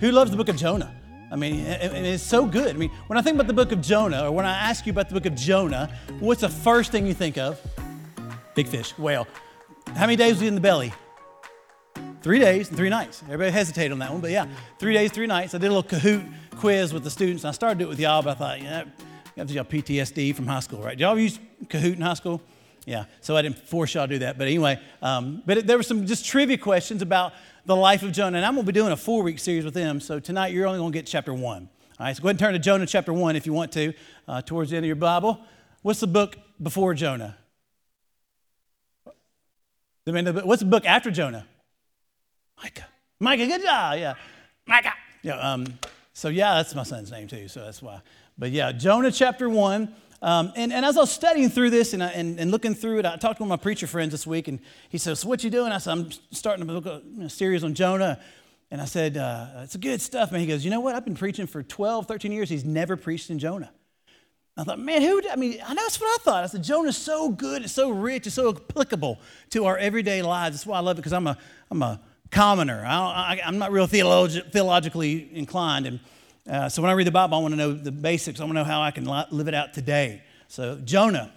Who loves the book of Jonah? I mean, it's so good. I mean, when I think about the book of Jonah, or when I ask you about the book of Jonah, what's the first thing you think of? Big fish, whale. How many days was he in the belly? Three days and three nights. Everybody hesitate on that one, but yeah, three days, three nights. I did a little Kahoot quiz with the students. and I started it with y'all, but I thought, yeah, you have y'all PTSD from high school, right? Did y'all use Kahoot in high school? Yeah, so I didn't force y'all to do that. But anyway, um, but it, there were some just trivia questions about the life of Jonah. And I'm going to be doing a four week series with them. So tonight you're only going to get chapter one. All right, so go ahead and turn to Jonah chapter one if you want to, uh, towards the end of your Bible. What's the book before Jonah? What's the book after Jonah? Micah. Micah, good job. Yeah. Micah. Yeah. Um, so, yeah, that's my son's name too. So that's why. But yeah, Jonah chapter one. Um, and, and as I was studying through this and, I, and, and, looking through it, I talked to one of my preacher friends this week, and he said, So, what you doing? I said, I'm starting a, book, a series on Jonah. And I said, uh, It's good stuff, man. He goes, You know what? I've been preaching for 12, 13 years. He's never preached in Jonah. I thought, man, who? I mean, I know that's what I thought. I said, Jonah's so good, it's so rich, it's so applicable to our everyday lives. That's why I love it because I'm a, I'm a commoner. I am not real theologi- theologically inclined. And uh, so when I read the Bible, I want to know the basics. I want to know how I can live it out today. So, Jonah,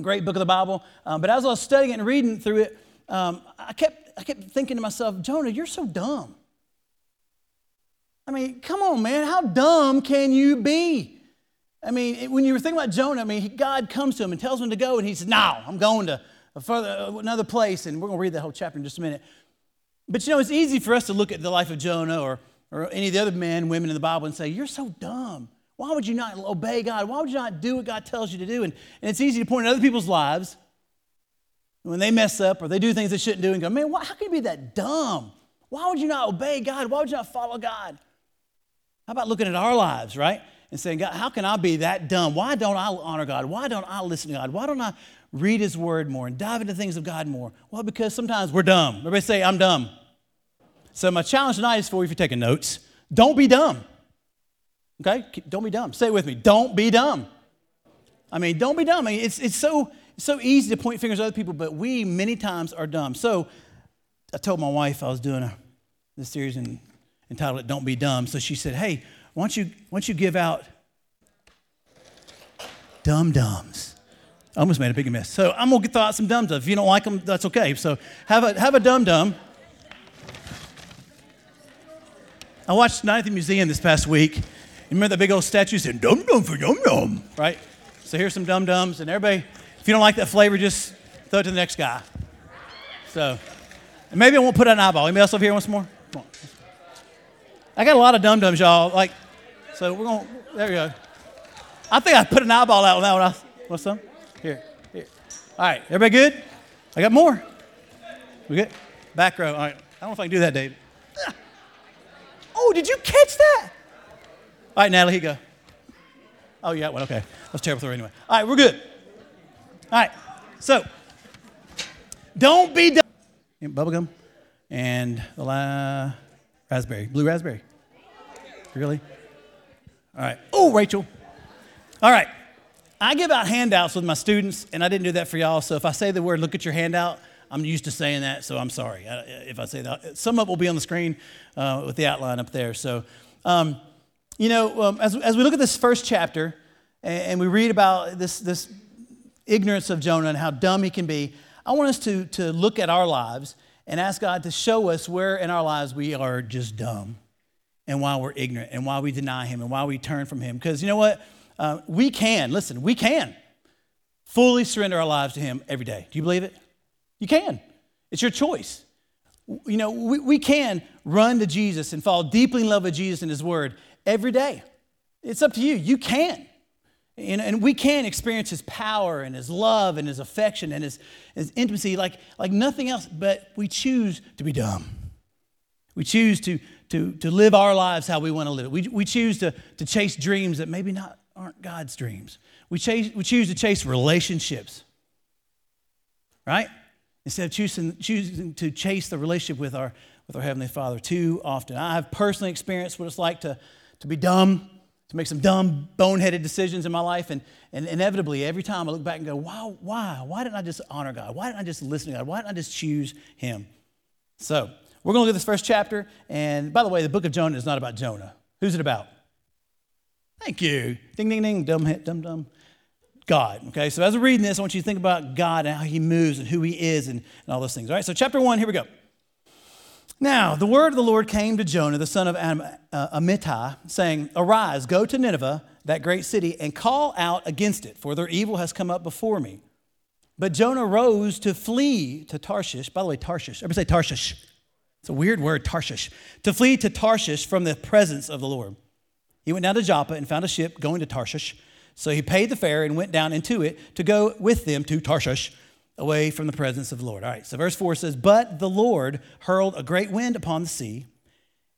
great book of the Bible. Um, but as I was studying it and reading through it, um, I, kept, I kept thinking to myself, Jonah, you're so dumb. I mean, come on, man. How dumb can you be? I mean, when you were thinking about Jonah, I mean, God comes to him and tells him to go, and he says, No, I'm going to further, another place. And we're going to read the whole chapter in just a minute. But you know, it's easy for us to look at the life of Jonah or or any of the other men, women in the Bible and say, You're so dumb. Why would you not obey God? Why would you not do what God tells you to do? And, and it's easy to point at other people's lives when they mess up or they do things they shouldn't do and go, Man, why, how can you be that dumb? Why would you not obey God? Why would you not follow God? How about looking at our lives, right? And saying, God, how can I be that dumb? Why don't I honor God? Why don't I listen to God? Why don't I read His Word more and dive into things of God more? Well, because sometimes we're dumb. Everybody say, I'm dumb. So, my challenge tonight is for you if you're taking notes don't be dumb. Okay? Don't be dumb. Say it with me. Don't be dumb. I mean, don't be dumb. I mean, it's, it's, so, so easy to point fingers at other people, but we many times are dumb. So, I told my wife I was doing a, this series and entitled it Don't Be Dumb. So she said, Hey, why don't you, why don't you give out dum dums? I almost made a big mess. So I'm gonna throw out some dum dums. If you don't like them, that's okay. So have a have a dum dum. I watched Night at the Museum this past week. You remember that big old statue saying dum dum for yum yum, right? So here's some dum dums, and everybody, if you don't like that flavor, just throw it to the next guy. So maybe I won't put an eyeball. Anybody else over here wants more? I got a lot of dum dums, y'all. Like, so we're going. There we go. I think I put an eyeball out on that one. What's some? Here, here. All right, everybody good? I got more. We good? Back row. All right. I don't know if I can do that, David. Oh, did you catch that? All right, Natalie, here you go. Oh, yeah, one. Okay. That's terrible throw anyway. All right, we're good. All right. So, don't be dumb. Bubblegum and the raspberry, blue raspberry. Really? All right. Oh, Rachel. All right. I give out handouts with my students, and I didn't do that for y'all. So if I say the word, look at your handout, I'm used to saying that, so I'm sorry if I say that. Some it will be on the screen uh, with the outline up there. So, um, you know, um, as, as we look at this first chapter and, and, we read about this, this ignorance of Jonah and how dumb he can be, I want us to, to look at our lives and ask God to show us where in our lives we are just dumb and why we're ignorant and why we deny him and why we turn from him. Because you know what? Uh, we can, listen, we can fully surrender our lives to him every day. Do you believe it? You can. It's your choice. You know, we, we can run to Jesus and fall deeply in love with Jesus and His Word every day. It's up to you. You can. And, and we can experience His power and His love and His affection and His, his intimacy like, like nothing else, but we choose to be dumb. We choose to, to, to live our lives how we want to live it. We, we choose to, to chase dreams that maybe not aren't God's dreams. We, chase, we choose to chase relationships, right? Instead of choosing, choosing to chase the relationship with our, with our Heavenly Father too often. I have personally experienced what it's like to, to be dumb, to make some dumb, boneheaded decisions in my life. And, and inevitably, every time I look back and go, wow, why? Why didn't I just honor God? Why didn't I just listen to God? Why didn't I just choose Him? So, we're going to look at this first chapter. And by the way, the book of Jonah is not about Jonah. Who's it about? Thank you. Ding, ding, ding, dumb, dumb, dumb. God. Okay, so as we're reading this, I want you to think about God and how he moves and who he is and, and all those things. All right, so chapter one, here we go. Now, the word of the Lord came to Jonah, the son of Am- uh, Amittai, saying, Arise, go to Nineveh, that great city, and call out against it, for their evil has come up before me. But Jonah rose to flee to Tarshish. By the way, Tarshish. Everybody say Tarshish. It's a weird word, Tarshish. To flee to Tarshish from the presence of the Lord. He went down to Joppa and found a ship going to Tarshish. So he paid the fare and went down into it to go with them to Tarshish, away from the presence of the Lord. All right, so verse 4 says, But the Lord hurled a great wind upon the sea,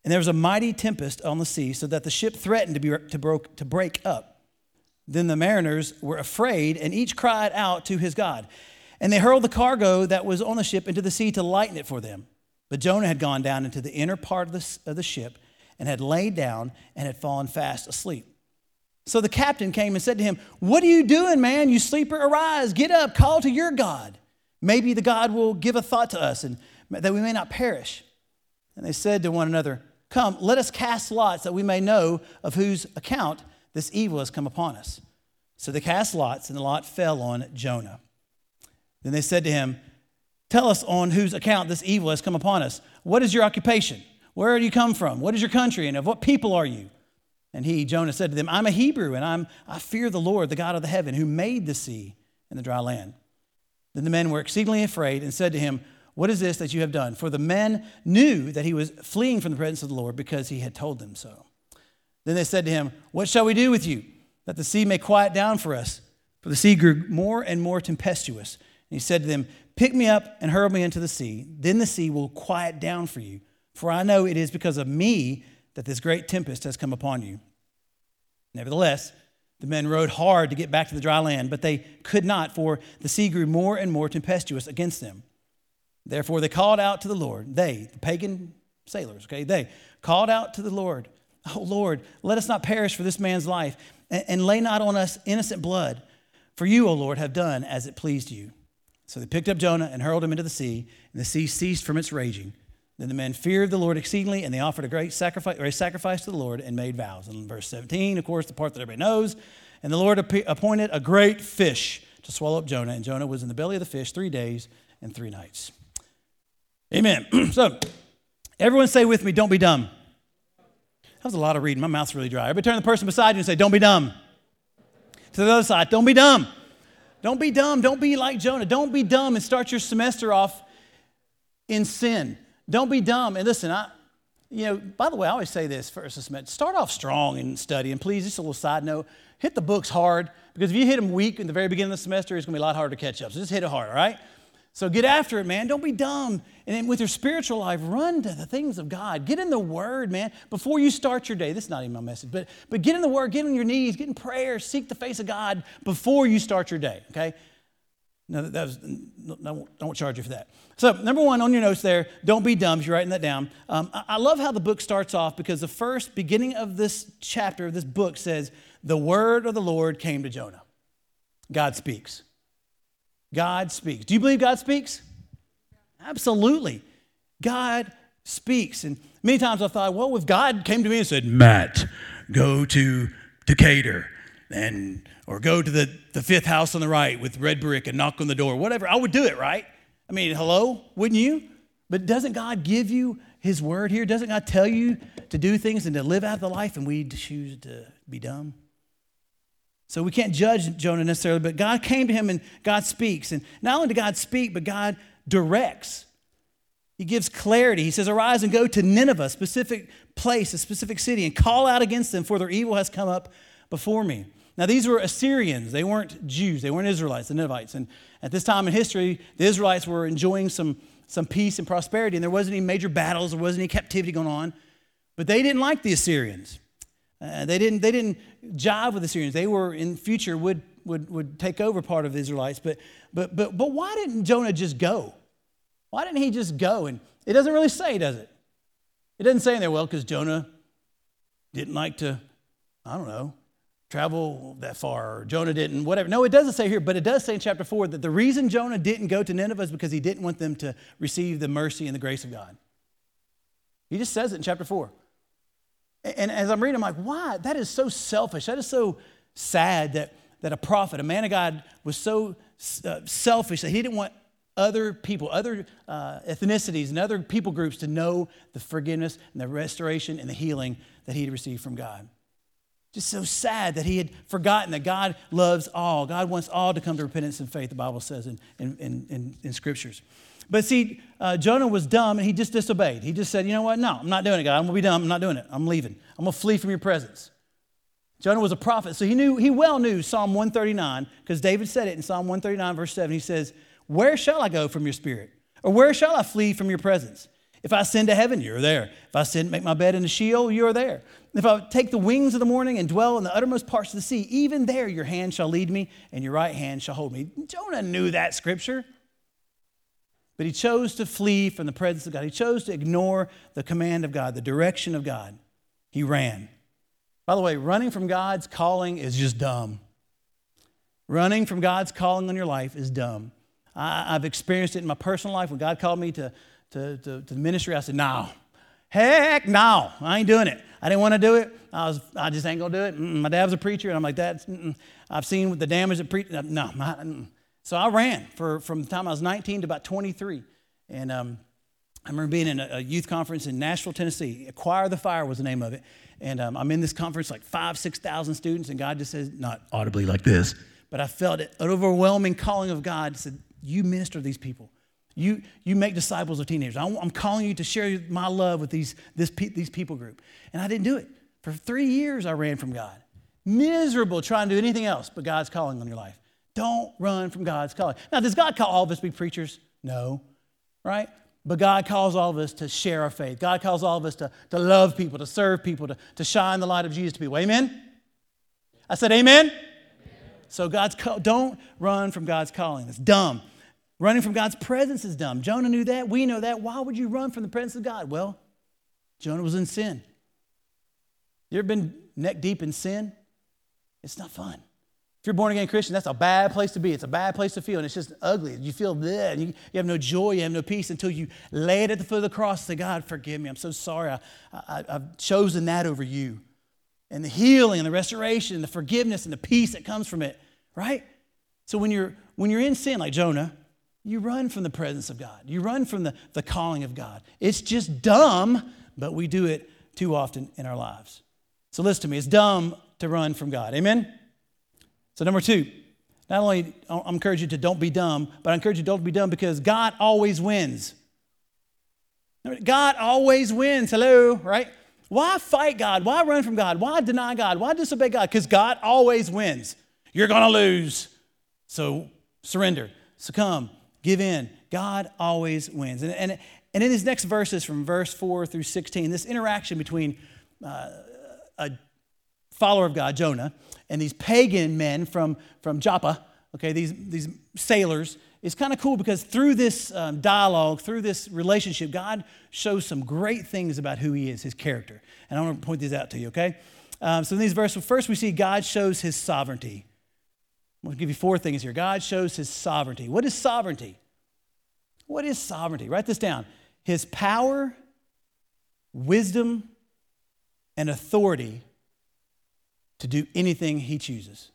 and there was a mighty tempest on the sea, so that the ship threatened to, be, to, broke, to break up. Then the mariners were afraid, and each cried out to his God. And they hurled the cargo that was on the ship into the sea to lighten it for them. But Jonah had gone down into the inner part of the, of the ship and had laid down and had fallen fast asleep. So the captain came and said to him, What are you doing, man? You sleeper, arise, get up, call to your God. Maybe the God will give a thought to us and that we may not perish. And they said to one another, Come, let us cast lots that we may know of whose account this evil has come upon us. So they cast lots, and the lot fell on Jonah. Then they said to him, Tell us on whose account this evil has come upon us. What is your occupation? Where do you come from? What is your country? And of what people are you? And he, Jonah, said to them, I'm a Hebrew, and I'm, I fear the Lord, the God of the heaven, who made the sea and the dry land. Then the men were exceedingly afraid and said to him, What is this that you have done? For the men knew that he was fleeing from the presence of the Lord because he had told them so. Then they said to him, What shall we do with you, that the sea may quiet down for us? For the sea grew more and more tempestuous. And he said to them, Pick me up and hurl me into the sea. Then the sea will quiet down for you. For I know it is because of me that this great tempest has come upon you. Nevertheless, the men rowed hard to get back to the dry land, but they could not, for the sea grew more and more tempestuous against them. Therefore, they called out to the Lord. They, the pagan sailors, okay, they called out to the Lord, Oh Lord, let us not perish for this man's life, and, lay not on us innocent blood. For you, O Lord, have done as it pleased you. So they picked up Jonah and hurled him into the sea, and the sea ceased from its raging. Then the men feared the Lord exceedingly, and they offered a great sacrifice, or a sacrifice to the Lord and made vows. And in verse 17, of course, the part that everybody knows, and the Lord appointed a great fish to swallow up Jonah, and Jonah was in the belly of the fish three days and three nights. Amen. so, everyone say with me, don't be dumb. That was a lot of reading. My mouth's really dry. Everybody turn to the person beside you and say, don't be dumb. To the other side, don't be dumb. Don't be dumb. Don't be like Jonah. Don't be dumb and start your semester off in sin. Don't be dumb. And listen, I, you know, by the way, I always say this first start off strong in study. And please, just a little side note, hit the books hard because if you hit them weak in the very beginning of the semester, it's going to be a lot harder to catch up. So just hit it hard, all right? So get after it, man. Don't be dumb. And with your spiritual life, run to the things of God. Get in the Word, man, before you start your day. This is not even my message, but, but get in the Word, get on your knees, get in prayer, seek the face of God before you start your day, okay? No, that was, no, don't charge you for that. So, number one on your notes there, don't be dumb you're writing that down. Um, I love how the book starts off because the first beginning of this chapter, of this book says, The word of the Lord came to Jonah. God speaks. God speaks. Do you believe God speaks? Absolutely. God speaks. And many times I thought, well, if God came to me and said, Matt, go to Decatur and or go to the, the fifth house on the right with red brick and knock on the door, whatever. I would do it, right? I mean, hello, wouldn't you? But doesn't God give you his word here? Doesn't God tell you to do things and to live out the life and we choose to be dumb? So we can't judge Jonah necessarily, but God came to him and God speaks. And not only did God speak, but God directs. He gives clarity. He says, Arise and go to Nineveh, a specific place, a specific city, and call out against them, for their evil has come up before me. Now, these were Assyrians. They weren't Jews. They weren't Israelites, the Ninevites. And at this time in history, the Israelites were enjoying some, some peace and prosperity, and there wasn't any major battles, there wasn't any captivity going on. But they didn't like the Assyrians. Uh, they, didn't, they didn't jive with the Assyrians. They were, in future, would, would, would take over part of the Israelites. But, but, but, but why didn't Jonah just go? Why didn't he just go? And it doesn't really say, does it? It doesn't say in there, well, because Jonah didn't like to, I don't know, travel that far, Jonah didn't, whatever. No, it doesn't say here, but it does say in chapter 4 that the reason Jonah didn't go to Nineveh is because he didn't want them to receive the mercy and the grace of God. He just says it in chapter 4. And as I'm reading, I'm like, why? That is so selfish. That is so sad that, that a prophet, a man of God, was so uh, selfish that he didn't want other people, other uh, ethnicities, and other people groups to know the forgiveness and the restoration and the healing that he had received from God. Just so sad that he had forgotten that God loves all. God wants all to come to repentance and faith, the Bible says in, in, in, in scriptures. But see, uh, Jonah was dumb and he just disobeyed. He just said, You know what? No, I'm not doing it, God. I'm going to be dumb. I'm not doing it. I'm leaving. I'm going to flee from your presence. Jonah was a prophet, so he knew, he well knew Psalm 139, because David said it in Psalm 139, verse 7. He says, Where shall I go from your spirit? Or where shall I flee from your presence? If I ascend to heaven, you're there. If I ascend, make my bed in the Sheol, you're there. If I take the wings of the morning and dwell in the uttermost parts of the sea, even there your hand shall lead me and your right hand shall hold me. Jonah knew that scripture. But he chose to flee from the presence of God. He chose to ignore the command of God, the direction of God. He ran. By the way, running from God's calling is just dumb. Running from God's calling on your life is dumb. I, have experienced it in my personal life. When God called me to, to, to, to the ministry, I said, no, heck no, I ain't doing it. I didn't want to do it. I, was, I just ain't going to do it. Mm-mm. My dad was a preacher, and I'm like, that's, I've seen the damage that preach. No, so I ran for, from the time I was 19 to about 23. And um, I remember being in a, a, youth conference in Nashville, Tennessee. Acquire the Fire was the name of it. And um, I'm in this conference, like five, 6,000 students, and God just says, not audibly like this, but I felt an overwhelming calling of God said, You minister to these people. You, you make disciples of teenagers. I'm calling you to share my love with these, this, these people group. And I didn't do it. For three years, I ran from God. Miserable trying to do anything else but God's calling on your life. Don't run from God's calling. Now, does God call all of us to be preachers? No, right? But God calls all of us to share our faith. God calls all of us to, to love people, to serve people, to, to shine the light of Jesus to people. Amen? I said, Amen? amen. So, God's call, don't run from God's calling. It's dumb. Running from God's presence is dumb. Jonah knew that. We know that. Why would you run from the presence of God? Well, Jonah was in sin. You ever been neck deep in sin? It's not fun. If you're born again Christian, that's a bad place to be. It's a bad place to feel, and it's just ugly. You feel that. You, you have no joy, you have no peace until you lay it at the foot of the cross and say, God, forgive me. I'm so sorry. I, I, I've chosen that over you. And the healing and the restoration and the forgiveness and the peace that comes from it, right? So when you're when you're in sin, like Jonah, you run from the presence of God. You run from the, the calling of God. It's just dumb, but we do it too often in our lives. So listen to me. It's dumb to run from God. Amen? So, number two, not only I encourage you to don't be dumb, but I encourage you don't be dumb because God always wins. God always wins. Hello, right? Why fight God? Why run from God? Why deny God? Why disobey God? Because God always wins. You're going to lose. So surrender, succumb, give in. God always wins. And, and, and in his next verses, from verse 4 through 16, this interaction between uh, a follower of God, Jonah, and these pagan men from, from Joppa, okay, these, these sailors, is kind of cool because through this um, dialogue, through this relationship, God shows some great things about who He is, His character. And I want to point these out to you, okay? Um, so in these verses, first we see God shows His sovereignty. I'm going to give you four things here. God shows His sovereignty. What is sovereignty? What is sovereignty? Write this down. His power, wisdom, and authority to do anything he chooses.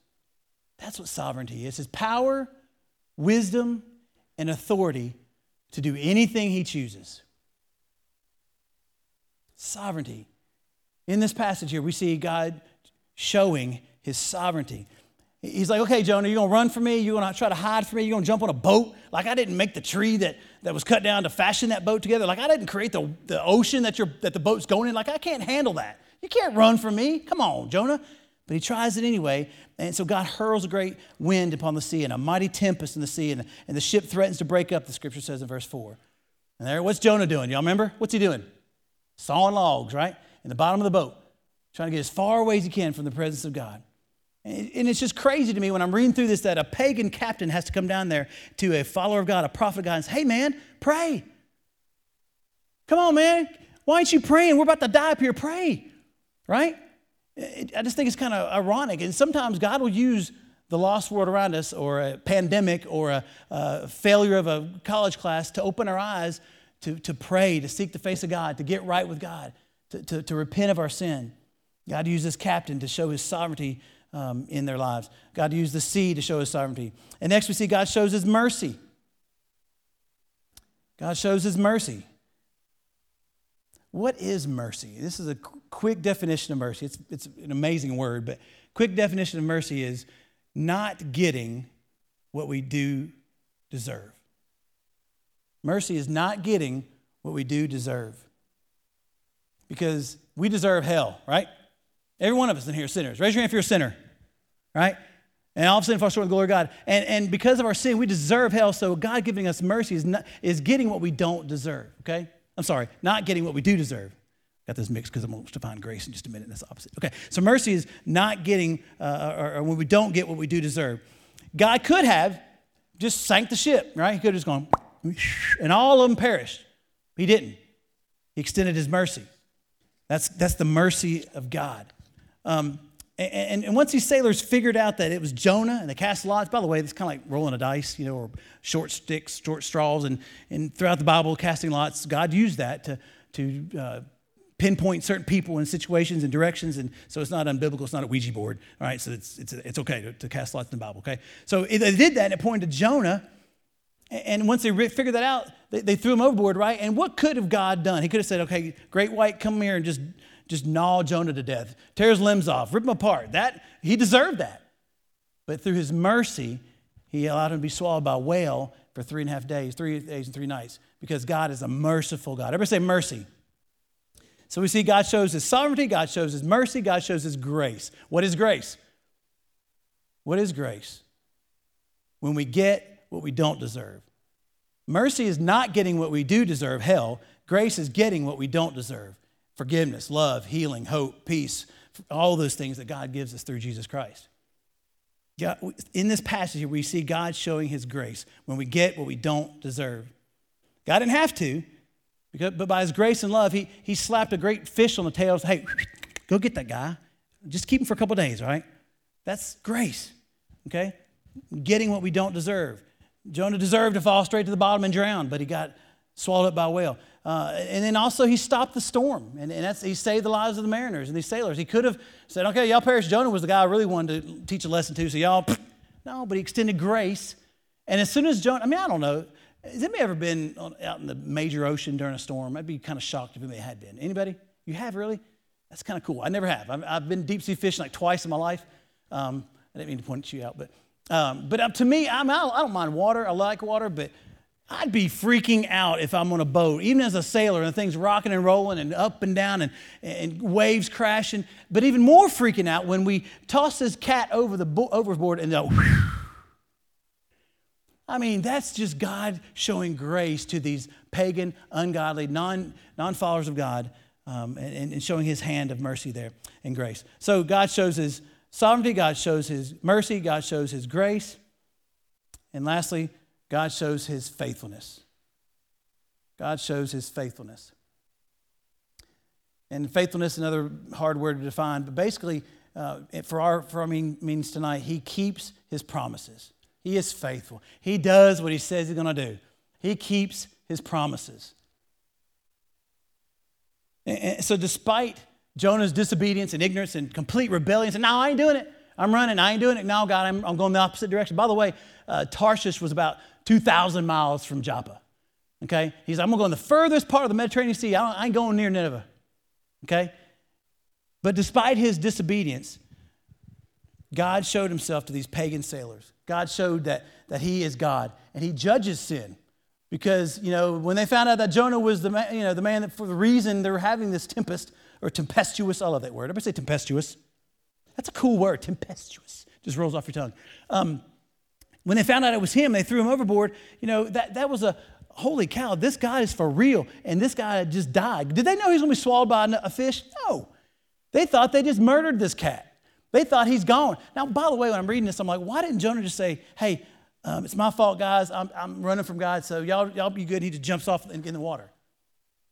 That's what sovereignty is his power, wisdom, and authority to do anything he chooses. Sovereignty. In this passage here, we see God showing his sovereignty. He's like, okay, Jonah, you're gonna run from me, you're gonna try to hide from me, you're gonna jump on a boat. Like I didn't make the tree that, that was cut down to fashion that boat together. Like I didn't create the, the ocean that, you're, that the boat's going in. Like I can't handle that. You can't run from me. Come on, Jonah. But he tries it anyway. And so God hurls a great wind upon the sea and a mighty tempest in the sea, and, and the ship threatens to break up, the scripture says in verse 4. And there, what's Jonah doing? Y'all remember? What's he doing? Sawing logs, right? In the bottom of the boat, trying to get as far away as he can from the presence of God. And it's just crazy to me when I'm reading through this that a pagan captain has to come down there to a follower of God, a prophet of God, and say, Hey, man, pray. Come on, man. Why aren't you praying? We're about to die up here. Pray, right? I just think it's kind of ironic. And sometimes God will use the lost world around us or a pandemic or a, a failure of a college class to open our eyes to, to pray, to seek the face of God, to get right with God, to, to, to repent of our sin. God used this captain to show his sovereignty um, in their lives. God used the sea to show his sovereignty. And next we see God shows his mercy. God shows his mercy. What is mercy? This is a quick definition of mercy. It's, it's an amazing word, but quick definition of mercy is not getting what we do deserve. Mercy is not getting what we do deserve. Because we deserve hell, right? Every one of us in here sinners. Raise your hand if you're a sinner, right? And all of a sudden, fall short of the glory of God. And, and because of our sin, we deserve hell. So God giving us mercy is, not, is getting what we don't deserve, okay? I'm sorry, not getting what we do deserve. Got this mixed because I'm going to define grace in just a minute. That's opposite. Okay, so mercy is not getting, uh, or, or when we don't get what we do deserve. God could have just sank the ship, right? He could have just gone, and all of them perished. He didn't. He extended his mercy. That's, that's the mercy of God. Um, and, and, once these sailors figured out that it was Jonah and they cast lots, by the way, it's kind of like rolling a dice, you know, or short sticks, short straws. And, and throughout the Bible, casting lots, God used that to, to uh, pinpoint certain people and situations and directions. And so it's not unbiblical, it's not a Ouija board. All right, so it's, it's, it's okay to, to cast lots in the Bible, okay? So they did that and it pointed to Jonah. And once they figured that out, they, they threw him overboard, right? And what could have God done? He could have said, okay, great white, come here and just just gnaw Jonah to death, tear his limbs off, rip him apart. That he deserved that. But through his mercy, he allowed him to be swallowed by a whale for three and a half days, three days and three nights, because God is a merciful God. Everybody say mercy. So we see God shows his sovereignty, God shows his mercy, God shows his grace. What is grace? What is grace? When we get what we don't deserve. Mercy is not getting what we do deserve, hell. Grace is getting what we don't deserve forgiveness, love, healing, hope, peace, all those things that God gives us through Jesus Christ. In this passage we see God showing his grace when we get what we don't deserve. God didn't have to, but by his grace and love, he, he slapped a great fish on the tail said, hey, go get that guy. Just keep him for a couple days, right? That's grace, okay? Getting what we don't deserve. Jonah deserved to fall straight to the bottom and drown, but he got swallowed up by a whale. Uh, and then also he stopped the storm, and, and he saved the lives of the mariners and these sailors. He could have said, okay, y'all perish. Jonah was the guy I really wanted to teach a lesson to, so y'all, no, but he extended grace. And as soon as Jonah, I mean, I don't know, has anybody ever been on, out in the major ocean during a storm? I'd be kind of shocked if anybody had been. Anybody? You have really? That's kind of cool. I never have. I've, I've, been deep sea fishing like twice in my life. Um, I didn't mean to point you out, but um, but uh, to me, I'm, I don't mind water. I like water, but I'd be freaking out if I'm on a boat, even as a sailor, and things rocking and rolling and up and down and, and waves crashing. But even more freaking out when we toss this cat over the bo- overboard and go. I mean, that's just God showing grace to these pagan, ungodly, non, non-followers of God um, and, and showing his hand of mercy there and grace. So God shows his sovereignty, God shows his mercy, God shows his grace. And lastly, God shows his faithfulness. God shows his faithfulness. And faithfulness, another hard word to define, but basically, uh, for our, for our mean, means tonight, he keeps his promises. He is faithful. He does what he says he's going to do. He keeps his promises. And, and so, despite Jonah's disobedience and ignorance and complete rebellion, said, No, I ain't doing it. I'm running. I ain't doing it. No, God, I'm, I'm going the opposite direction. By the way, uh, Tarshish was about 2,000 miles from Joppa. Okay? He's like, I'm going to go in the furthest part of the Mediterranean Sea. I, I ain't going near Nineveh. Okay? But despite his disobedience, God showed himself to these pagan sailors. God showed that, that he is God, and he judges sin. Because, you know, when they found out that Jonah was the man, you know, the man that for the reason they were having this tempest, or tempestuous, I love that word. Everybody say tempestuous. That's a cool word, tempestuous. Just rolls off your tongue. Um, when they found out it was him, they threw him overboard. You know, that, that was a holy cow, this guy is for real. And this guy just died. Did they know he was going to be swallowed by a fish? No. They thought they just murdered this cat. They thought he's gone. Now, by the way, when I'm reading this, I'm like, why didn't Jonah just say, hey, um, it's my fault, guys. I'm, I'm, running from God, so y'all, y'all be good. He just jumps off in, in the water,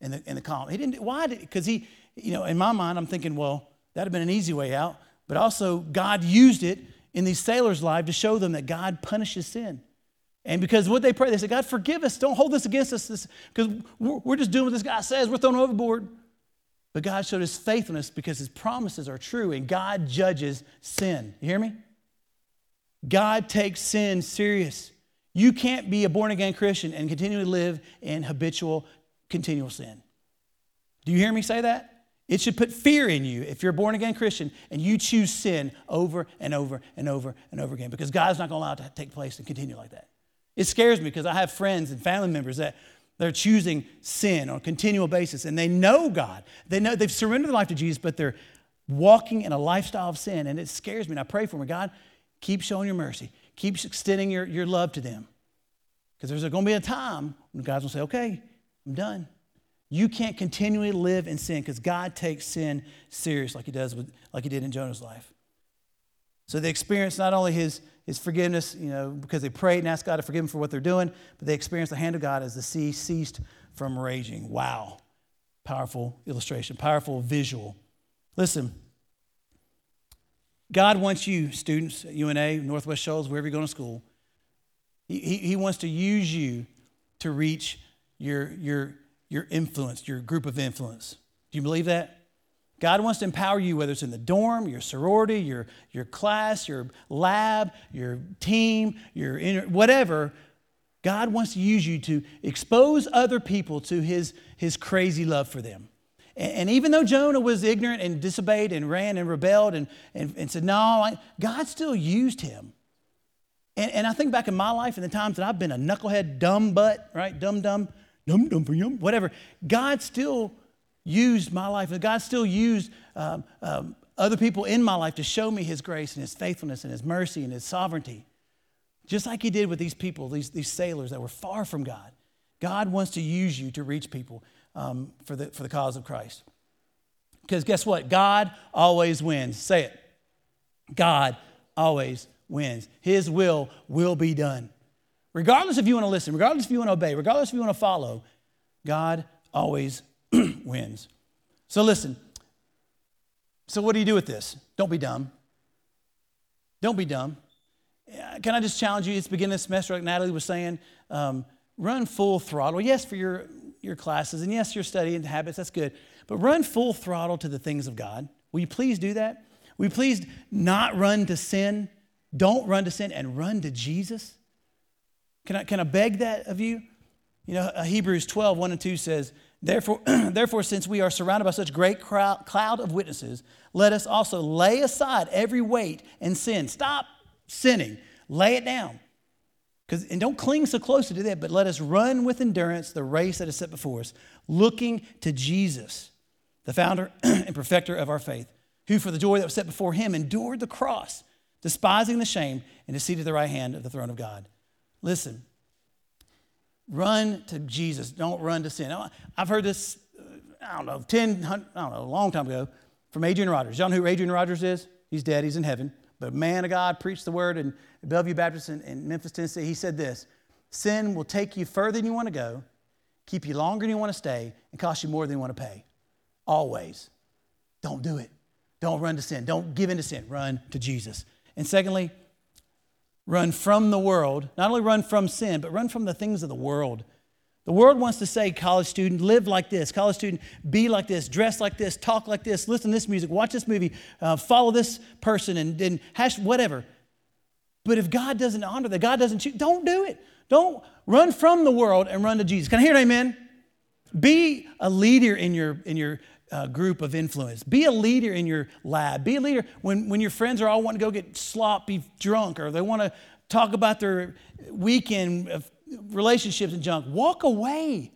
in the, in the column. He didn't, why did, because he, you know, in my mind, I'm thinking, well, that'd have been an easy way out. But also, God used it in these sailors' lives to show them that God punishes sin. And because what they pray, they say, God, forgive us. Don't hold this against us because we're, just doing what this guy says. We're thrown overboard. But God showed his faithfulness because his promises are true and God judges sin. You hear me? God takes sin serious. You can't be a born again Christian and continually live in habitual, continual sin. Do you hear me say that? It should put fear in you if you're a born again Christian and you choose sin over and over and over and over again because God's not going to allow it to take place and continue like that. It scares me because I have friends and family members that they're choosing sin on a continual basis and they know God. They know they've surrendered their life to Jesus, but they're walking in a lifestyle of sin. And it scares me. And I pray for them. God, keep showing your mercy. Keep extending your, your love to them. Because there's going to be a time when God's going to say, okay, I'm done. You can't continually live in sin because God takes sin serious like he does with, like he did in Jonah's life. So they experience not only his, his forgiveness, you know, because they prayed and asked God to forgive them for what they're doing, but they experience the hand of God as the sea ceased from raging. Wow. Powerful illustration, powerful visual. Listen, God wants you, students at UNA, Northwest Shoals, wherever you're going to school, he, he wants to use you to reach your, your, your influence, your group of influence. Do you believe that? God wants to empower you, whether it's in the dorm, your sorority, your, your class, your lab, your team, your inter, whatever. God wants to use you to expose other people to his, his crazy love for them. And, and even though Jonah was ignorant and disobeyed and ran and rebelled and, and, and said, No, God still used him. And, and I think back in my life and the times that I've been a knucklehead, dumb butt, right? Dumb, dumb, yum, whatever. God still used my life, and God still used um, um, other people in my life to show me His grace and His faithfulness and His mercy and His sovereignty. Just like He did with these people, these, these sailors that were far from God. God wants to use you to reach people um, for, the, for the cause of Christ. Because guess what? God always wins. Say it. God always wins. His will will be done. Regardless if you want to listen, regardless if you want to obey, regardless if you want to follow, God always wins. So listen. So what do you do with this? Don't be dumb. Don't be dumb. Can I just challenge you? It's beginning of semester, like Natalie was saying. Um, run full throttle. Yes, for your, your classes, and yes, your study and habits, that's good. But run full throttle to the things of God. Will you please do that? Will you please not run to sin? Don't run to sin and run to Jesus. Can I, can I beg that of you? You know, uh, Hebrews 12, 1 and 2 says, Therefore, therefore, since we are surrounded by such great crowd, cloud of witnesses, let us also lay aside every weight and sin. Stop sinning. Lay it down. And don't cling so closely to that, but let us run with endurance the race that is set before us, looking to Jesus, the founder and perfecter of our faith, who for the joy that was set before him endured the cross, despising the shame, and is seated at the right hand of the throne of God. Listen, Run to Jesus. Don't run to sin. I've heard this, uh, I don't know, 10, I don't know, a long time ago from Adrian Rogers. Y'all know who Adrian Rogers is? He's dead, he's in heaven. But a man of God preached the word in Bellevue Baptist in, in Memphis, Tennessee. He said this Sin will take you further than you want to go, keep you longer than you want to stay, and cost you more than you want to pay. Always. Don't do it. Don't run to sin. Don't give in to sin. Run to Jesus. And secondly, Run from the world. Not only run from sin, but run from the things of the world. The world wants to say, college student, live like this. College student, be like this, dress like this, talk like this, listen to this music, watch this movie, uh, follow this person, and, and hash whatever. But if God doesn't honor that, God doesn't choose, don't do it. Don't run from the world and run to Jesus. Can I hear an amen? Be a leader in your, in your uh, group of influence. Be a leader in your lab. Be a leader when, when your friends are all wanting to go get sloppy drunk or they want to talk about their weekend of relationships and junk. Walk away.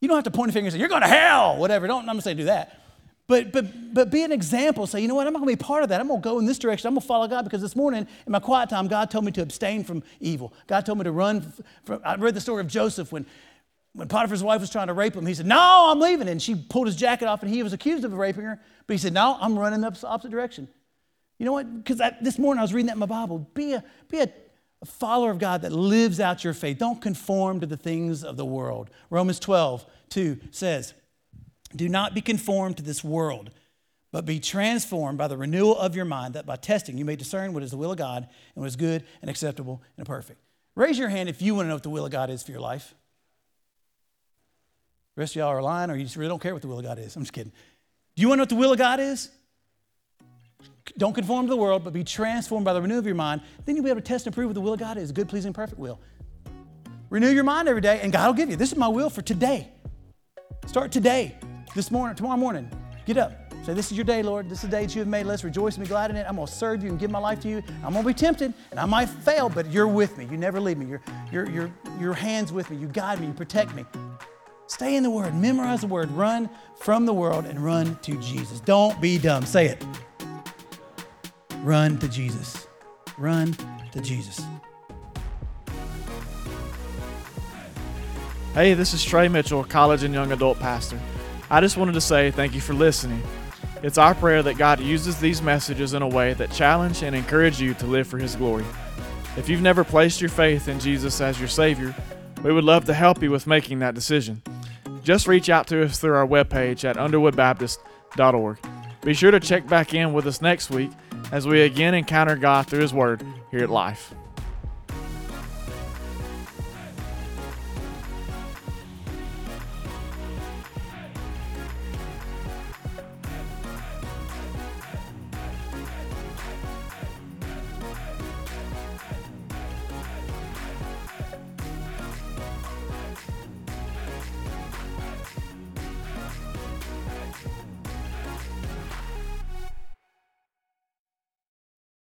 You don't have to point a finger and say, You're going to hell, whatever. Don't, I'm going to say do that. But, but, but be an example. Say, you know what? I'm not going to be part of that. I'm going to go in this direction. I'm going to follow God because this morning in my quiet time, God told me to abstain from evil. God told me to run. From, I read the story of Joseph when when Potiphar's wife was trying to rape him, he said, No, I'm leaving. And she pulled his jacket off, and he was accused of raping her. But he said, No, I'm running the opposite direction. You know what? Because this morning I was reading that in my Bible. Be, a, be a, a follower of God that lives out your faith. Don't conform to the things of the world. Romans 12, 2 says, Do not be conformed to this world, but be transformed by the renewal of your mind, that by testing you may discern what is the will of God and what is good and acceptable and perfect. Raise your hand if you want to know what the will of God is for your life. The rest of y'all are lying or you just really don't care what the will of God is. I'm just kidding. Do you want to know what the will of God is? Don't conform to the world, but be transformed by the renewal of your mind. Then you'll be able to test and prove what the will of God is a good, pleasing, perfect will. Renew your mind every day, and God will give you. This is my will for today. Start today, this morning, tomorrow morning. Get up. Say, This is your day, Lord. This is the day that you have made. Let's rejoice and be glad in it. I'm going to serve you and give my life to you. I'm going to be tempted, and I might fail, but you're with me. You never leave me. Your, your, your, your hands with me. You guide me. You protect me. Stay in the Word. Memorize the Word. Run from the world and run to Jesus. Don't be dumb. Say it. Run to Jesus. Run to Jesus. Hey, this is Trey Mitchell, college and young adult pastor. I just wanted to say thank you for listening. It's our prayer that God uses these messages in a way that challenge and encourage you to live for His glory. If you've never placed your faith in Jesus as your Savior, we would love to help you with making that decision. Just reach out to us through our webpage at underwoodbaptist.org. Be sure to check back in with us next week as we again encounter God through His Word here at Life.